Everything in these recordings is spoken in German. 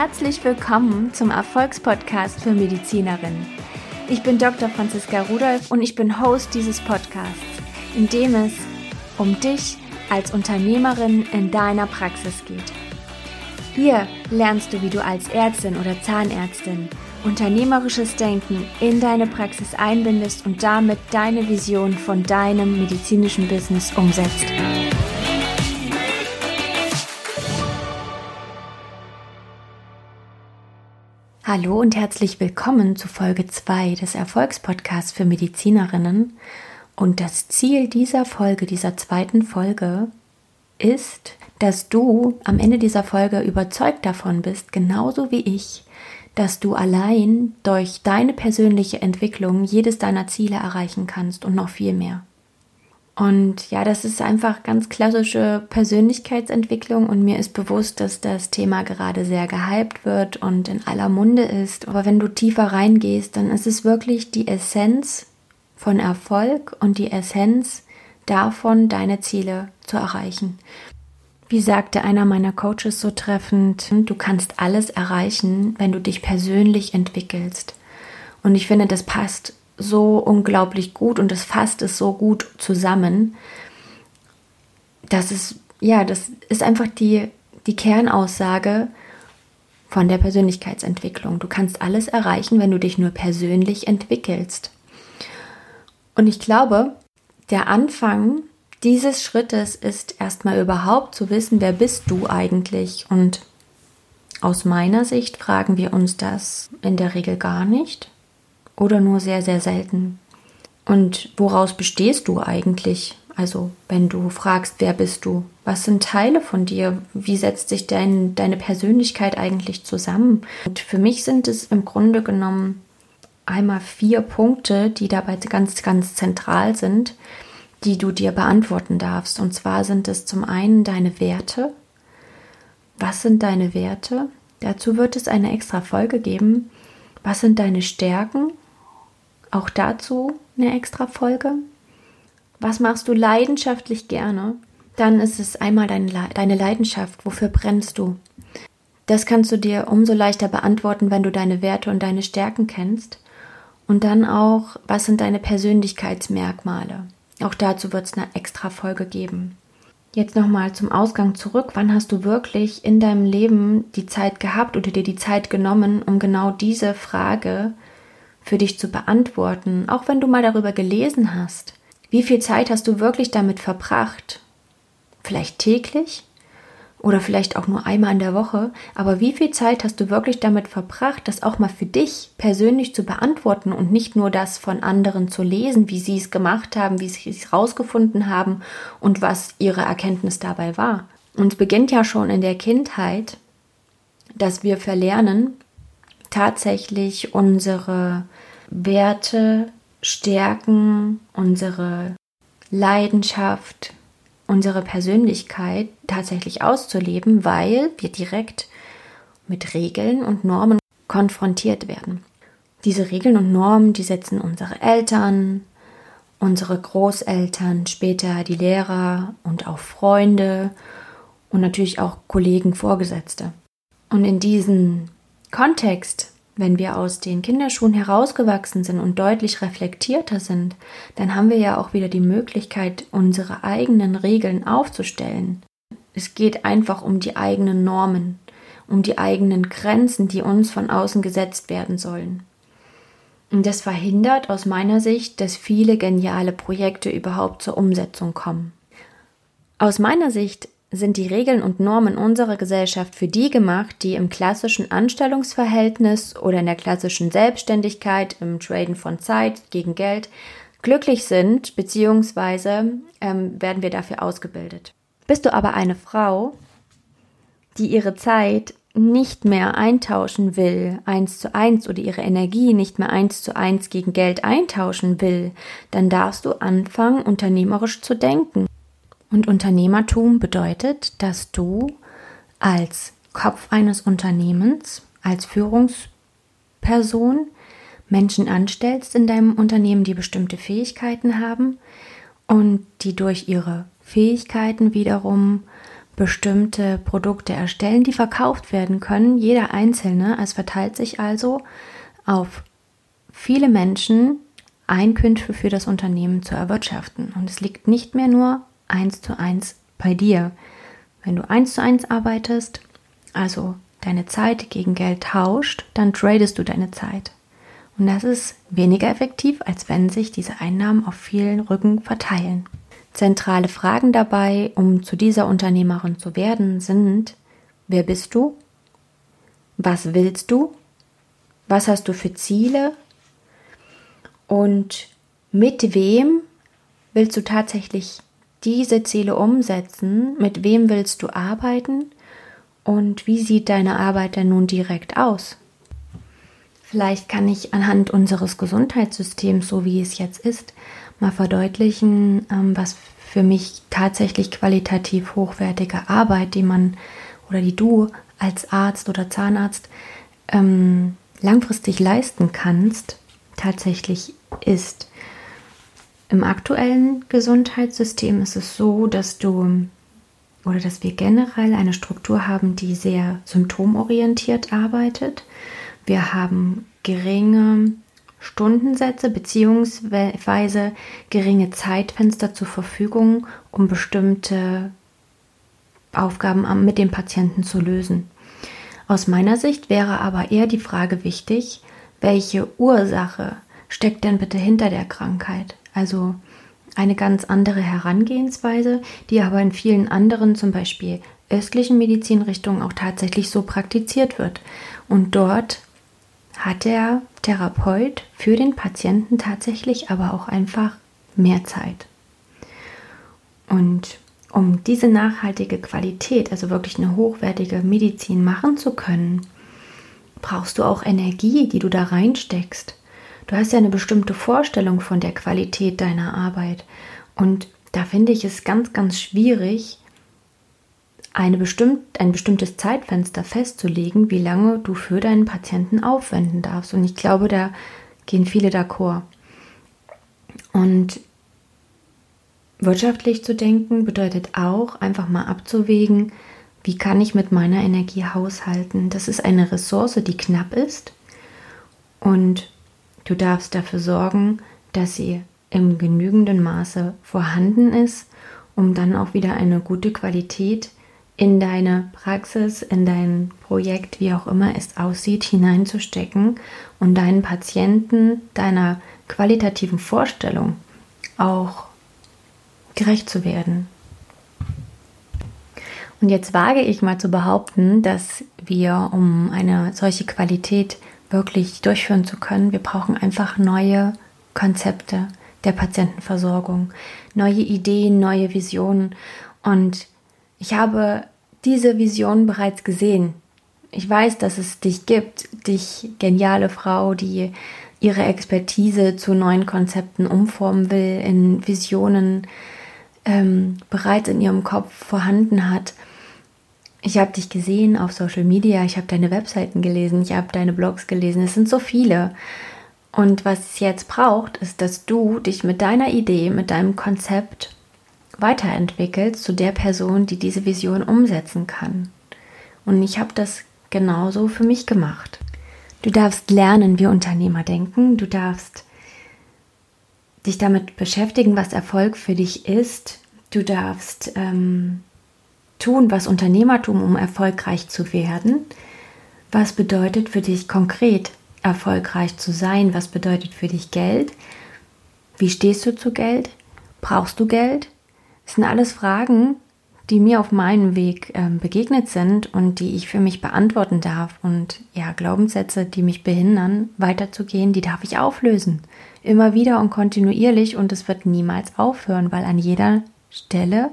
Herzlich willkommen zum Erfolgspodcast für Medizinerinnen. Ich bin Dr. Franziska Rudolph und ich bin Host dieses Podcasts, in dem es um dich als Unternehmerin in deiner Praxis geht. Hier lernst du, wie du als Ärztin oder Zahnärztin unternehmerisches Denken in deine Praxis einbindest und damit deine Vision von deinem medizinischen Business umsetzt. Hallo und herzlich willkommen zu Folge 2 des Erfolgspodcasts für Medizinerinnen. Und das Ziel dieser Folge, dieser zweiten Folge, ist, dass du am Ende dieser Folge überzeugt davon bist, genauso wie ich, dass du allein durch deine persönliche Entwicklung jedes deiner Ziele erreichen kannst und noch viel mehr. Und ja, das ist einfach ganz klassische Persönlichkeitsentwicklung und mir ist bewusst, dass das Thema gerade sehr gehypt wird und in aller Munde ist. Aber wenn du tiefer reingehst, dann ist es wirklich die Essenz von Erfolg und die Essenz davon, deine Ziele zu erreichen. Wie sagte einer meiner Coaches so treffend, du kannst alles erreichen, wenn du dich persönlich entwickelst. Und ich finde, das passt so unglaublich gut und das fasst es so gut zusammen. Das ist, ja, das ist einfach die, die Kernaussage von der Persönlichkeitsentwicklung. Du kannst alles erreichen, wenn du dich nur persönlich entwickelst. Und ich glaube, der Anfang dieses Schrittes ist erstmal überhaupt zu wissen, wer bist du eigentlich? Und aus meiner Sicht fragen wir uns das in der Regel gar nicht oder nur sehr, sehr selten. Und woraus bestehst du eigentlich? Also, wenn du fragst, wer bist du? Was sind Teile von dir? Wie setzt sich dein, deine Persönlichkeit eigentlich zusammen? Und für mich sind es im Grunde genommen einmal vier Punkte, die dabei ganz, ganz zentral sind, die du dir beantworten darfst. Und zwar sind es zum einen deine Werte. Was sind deine Werte? Dazu wird es eine extra Folge geben. Was sind deine Stärken? Auch dazu eine extra Folge. Was machst du leidenschaftlich gerne? Dann ist es einmal deine, Leidenschaft. Wofür brennst du? Das kannst du dir umso leichter beantworten, wenn du deine Werte und deine Stärken kennst. Und dann auch, was sind deine Persönlichkeitsmerkmale? Auch dazu wird es eine extra Folge geben. Jetzt nochmal zum Ausgang zurück. Wann hast du wirklich in deinem Leben die Zeit gehabt oder dir die Zeit genommen, um genau diese Frage für dich zu beantworten, auch wenn du mal darüber gelesen hast. Wie viel Zeit hast du wirklich damit verbracht? Vielleicht täglich? Oder vielleicht auch nur einmal in der Woche, aber wie viel Zeit hast du wirklich damit verbracht, das auch mal für dich persönlich zu beantworten und nicht nur das von anderen zu lesen, wie sie es gemacht haben, wie sie es rausgefunden haben und was ihre Erkenntnis dabei war? Und es beginnt ja schon in der Kindheit, dass wir verlernen, tatsächlich unsere Werte, Stärken, unsere Leidenschaft, unsere Persönlichkeit tatsächlich auszuleben, weil wir direkt mit Regeln und Normen konfrontiert werden. Diese Regeln und Normen, die setzen unsere Eltern, unsere Großeltern, später die Lehrer und auch Freunde und natürlich auch Kollegen, Vorgesetzte. Und in diesem Kontext, wenn wir aus den Kinderschuhen herausgewachsen sind und deutlich reflektierter sind, dann haben wir ja auch wieder die Möglichkeit, unsere eigenen Regeln aufzustellen. Es geht einfach um die eigenen Normen, um die eigenen Grenzen, die uns von außen gesetzt werden sollen. Und das verhindert aus meiner Sicht, dass viele geniale Projekte überhaupt zur Umsetzung kommen. Aus meiner Sicht sind die Regeln und Normen unserer Gesellschaft für die gemacht, die im klassischen Anstellungsverhältnis oder in der klassischen Selbstständigkeit, im Traden von Zeit gegen Geld glücklich sind, beziehungsweise ähm, werden wir dafür ausgebildet. Bist du aber eine Frau, die ihre Zeit nicht mehr eintauschen will, eins zu eins, oder ihre Energie nicht mehr eins zu eins gegen Geld eintauschen will, dann darfst du anfangen, unternehmerisch zu denken. Und Unternehmertum bedeutet, dass du als Kopf eines Unternehmens, als Führungsperson Menschen anstellst in deinem Unternehmen, die bestimmte Fähigkeiten haben und die durch ihre Fähigkeiten wiederum bestimmte Produkte erstellen, die verkauft werden können, jeder einzelne. Es verteilt sich also auf viele Menschen, Einkünfte für das Unternehmen zu erwirtschaften. Und es liegt nicht mehr nur eins zu eins bei dir. Wenn du eins zu eins arbeitest, also deine Zeit gegen Geld tauscht, dann tradest du deine Zeit. Und das ist weniger effektiv, als wenn sich diese Einnahmen auf vielen Rücken verteilen. Zentrale Fragen dabei, um zu dieser Unternehmerin zu werden, sind, wer bist du? Was willst du? Was hast du für Ziele? Und mit wem willst du tatsächlich diese Ziele umsetzen? Mit wem willst du arbeiten? Und wie sieht deine Arbeit denn nun direkt aus? Vielleicht kann ich anhand unseres Gesundheitssystems, so wie es jetzt ist, mal verdeutlichen, ähm, was für mich tatsächlich qualitativ hochwertige Arbeit, die man oder die du als Arzt oder Zahnarzt ähm, langfristig leisten kannst, tatsächlich ist. Im aktuellen Gesundheitssystem ist es so, dass du oder dass wir generell eine Struktur haben, die sehr symptomorientiert arbeitet. Wir haben geringe Stundensätze bzw. geringe Zeitfenster zur Verfügung, um bestimmte Aufgaben mit dem Patienten zu lösen. Aus meiner Sicht wäre aber eher die Frage wichtig, welche Ursache steckt denn bitte hinter der Krankheit? Also eine ganz andere Herangehensweise, die aber in vielen anderen, zum Beispiel östlichen Medizinrichtungen, auch tatsächlich so praktiziert wird. Und dort hat der Therapeut für den Patienten tatsächlich aber auch einfach mehr Zeit. Und um diese nachhaltige Qualität, also wirklich eine hochwertige Medizin machen zu können, brauchst du auch Energie, die du da reinsteckst. Du hast ja eine bestimmte Vorstellung von der Qualität deiner Arbeit. Und da finde ich es ganz, ganz schwierig, eine bestimmt, ein bestimmtes Zeitfenster festzulegen, wie lange du für deinen Patienten aufwenden darfst. Und ich glaube, da gehen viele d'accord. Und wirtschaftlich zu denken bedeutet auch, einfach mal abzuwägen, wie kann ich mit meiner Energie haushalten. Das ist eine Ressource, die knapp ist. Und du darfst dafür sorgen, dass sie im genügenden Maße vorhanden ist, um dann auch wieder eine gute Qualität in deine Praxis, in dein Projekt, wie auch immer es aussieht, hineinzustecken und deinen Patienten deiner qualitativen Vorstellung auch gerecht zu werden. Und jetzt wage ich mal zu behaupten, dass wir, um eine solche Qualität wirklich durchführen zu können, wir brauchen einfach neue Konzepte der Patientenversorgung, neue Ideen, neue Visionen. Und ich habe diese Vision bereits gesehen. Ich weiß, dass es dich gibt, dich geniale Frau, die ihre Expertise zu neuen Konzepten umformen will, in Visionen ähm, bereits in ihrem Kopf vorhanden hat. Ich habe dich gesehen auf Social Media, ich habe deine Webseiten gelesen, ich habe deine Blogs gelesen, es sind so viele. Und was es jetzt braucht, ist, dass du dich mit deiner Idee, mit deinem Konzept weiterentwickelst zu der Person, die diese Vision umsetzen kann. Und ich habe das genauso für mich gemacht. Du darfst lernen, wie Unternehmer denken. Du darfst dich damit beschäftigen, was Erfolg für dich ist. Du darfst ähm, tun, was Unternehmertum, um erfolgreich zu werden. Was bedeutet für dich konkret erfolgreich zu sein? Was bedeutet für dich Geld? Wie stehst du zu Geld? Brauchst du Geld? Das sind alles Fragen, die mir auf meinem Weg äh, begegnet sind und die ich für mich beantworten darf. Und ja, Glaubenssätze, die mich behindern, weiterzugehen, die darf ich auflösen. Immer wieder und kontinuierlich und es wird niemals aufhören, weil an jeder Stelle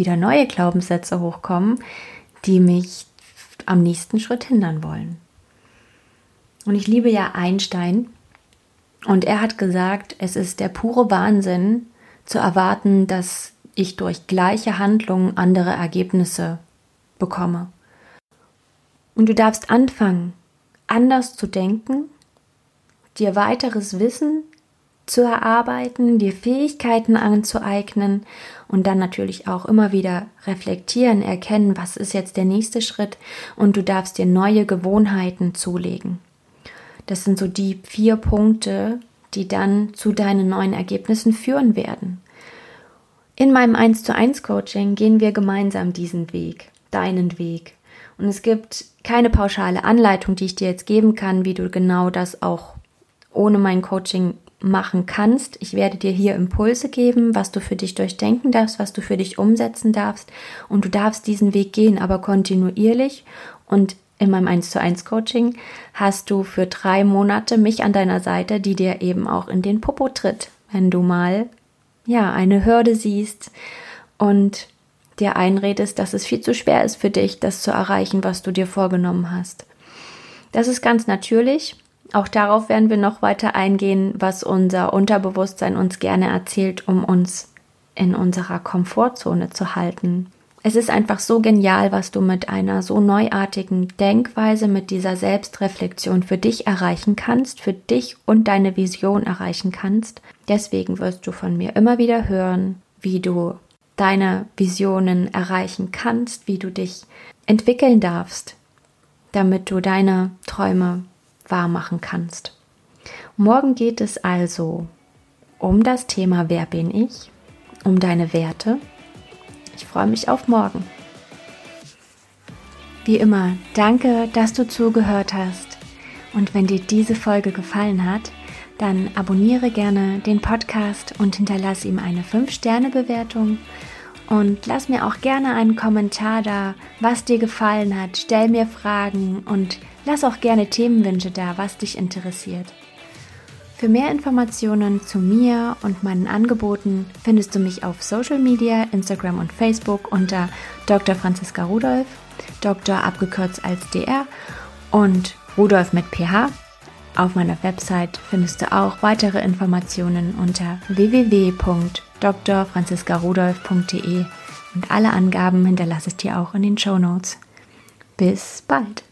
wieder neue Glaubenssätze hochkommen, die mich am nächsten Schritt hindern wollen. Und ich liebe ja Einstein und er hat gesagt, es ist der pure Wahnsinn zu erwarten, dass ich durch gleiche Handlungen andere Ergebnisse bekomme. Und du darfst anfangen, anders zu denken, dir weiteres Wissen zu erarbeiten, dir Fähigkeiten anzueignen und dann natürlich auch immer wieder reflektieren, erkennen, was ist jetzt der nächste Schritt und du darfst dir neue Gewohnheiten zulegen. Das sind so die vier Punkte, die dann zu deinen neuen Ergebnissen führen werden. In meinem 1 zu 1 Coaching gehen wir gemeinsam diesen Weg, deinen Weg. Und es gibt keine pauschale Anleitung, die ich dir jetzt geben kann, wie du genau das auch ohne mein Coaching machen kannst. Ich werde dir hier Impulse geben, was du für dich durchdenken darfst, was du für dich umsetzen darfst. Und du darfst diesen Weg gehen, aber kontinuierlich. Und in meinem 1 zu 1 Coaching hast du für drei Monate mich an deiner Seite, die dir eben auch in den Popo tritt, wenn du mal, ja, eine Hürde siehst und dir einredest, dass es viel zu schwer ist für dich, das zu erreichen, was du dir vorgenommen hast. Das ist ganz natürlich. Auch darauf werden wir noch weiter eingehen, was unser Unterbewusstsein uns gerne erzählt, um uns in unserer Komfortzone zu halten. Es ist einfach so genial, was du mit einer so neuartigen Denkweise, mit dieser Selbstreflexion für dich erreichen kannst, für dich und deine Vision erreichen kannst. Deswegen wirst du von mir immer wieder hören, wie du deine Visionen erreichen kannst, wie du dich entwickeln darfst, damit du deine Träume wahr machen kannst. Morgen geht es also um das Thema Wer bin ich? Um deine Werte. Ich freue mich auf morgen. Wie immer, danke, dass du zugehört hast. Und wenn dir diese Folge gefallen hat, dann abonniere gerne den Podcast und hinterlasse ihm eine 5-Sterne-Bewertung und lass mir auch gerne einen Kommentar da, was dir gefallen hat. Stell mir Fragen und lass auch gerne Themenwünsche da, was dich interessiert. Für mehr Informationen zu mir und meinen Angeboten findest du mich auf Social Media, Instagram und Facebook unter Dr. Franziska Rudolf, Dr. abgekürzt als DR und Rudolf mit PH. Auf meiner Website findest du auch weitere Informationen unter www.drfranziskarudolf.de und alle Angaben hinterlasse ich dir auch in den Show Notes. Bis bald!